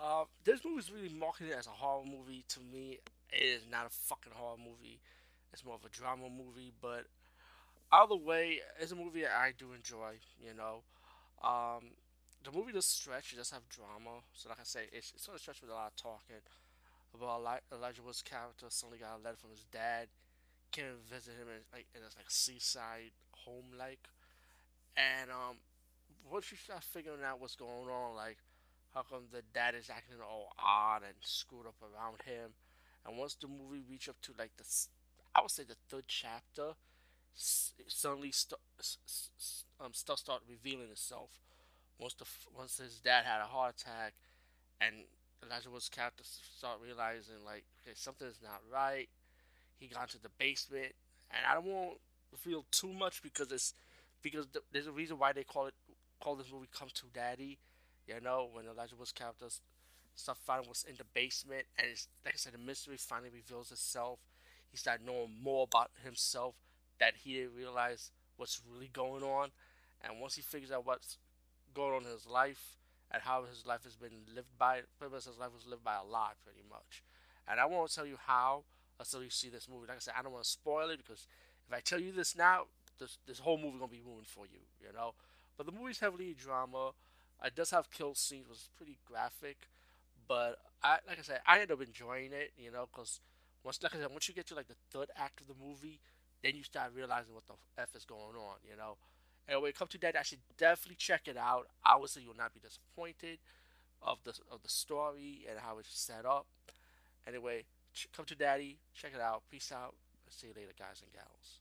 Uh, this movie is really marketed as a horror movie. To me, it is not a fucking horror movie. It's more of a drama movie, but either way, it's a movie I do enjoy. You know, um, the movie does stretch. It does have drama. So, like I say, it's it's sort of stretched with a lot of talking about Eli- Elijah Wood's character. Suddenly got a letter from his dad. Came and visit him in like in this like seaside home like, and um, once you start figuring out what's going on, like how come the dad is acting all odd and screwed up around him, and once the movie reach up to like the, I would say the third chapter, suddenly st- um, stuff start revealing itself. Once the once his dad had a heart attack, and Elijah Wood's character start realizing like okay something's not right. He got into the basement, and I don't want to feel too much because it's because the, there's a reason why they call it call this movie "Come to Daddy." You know when Elijah was captured, stuff finally was in the basement, and it's like I said, the mystery finally reveals itself. He started knowing more about himself that he didn't realize what's really going on, and once he figures out what's going on in his life and how his life has been lived by, pretty much his life was lived by a lie, pretty much. And I won't tell you how until you see this movie. Like I said, I don't want to spoil it because if I tell you this now, this this whole movie gonna be ruined for you, you know. But the movie's heavily drama. It does have kill scenes, is pretty graphic. But I, like I said, I end up enjoying it, you know, because once, like I said, once you get to like the third act of the movie, then you start realizing what the f is going on, you know. And when it comes to that, I should definitely check it out. Obviously, you'll not be disappointed of the of the story and how it's set up. Anyway, come to Daddy, check it out. Peace out. See you later, guys and gals.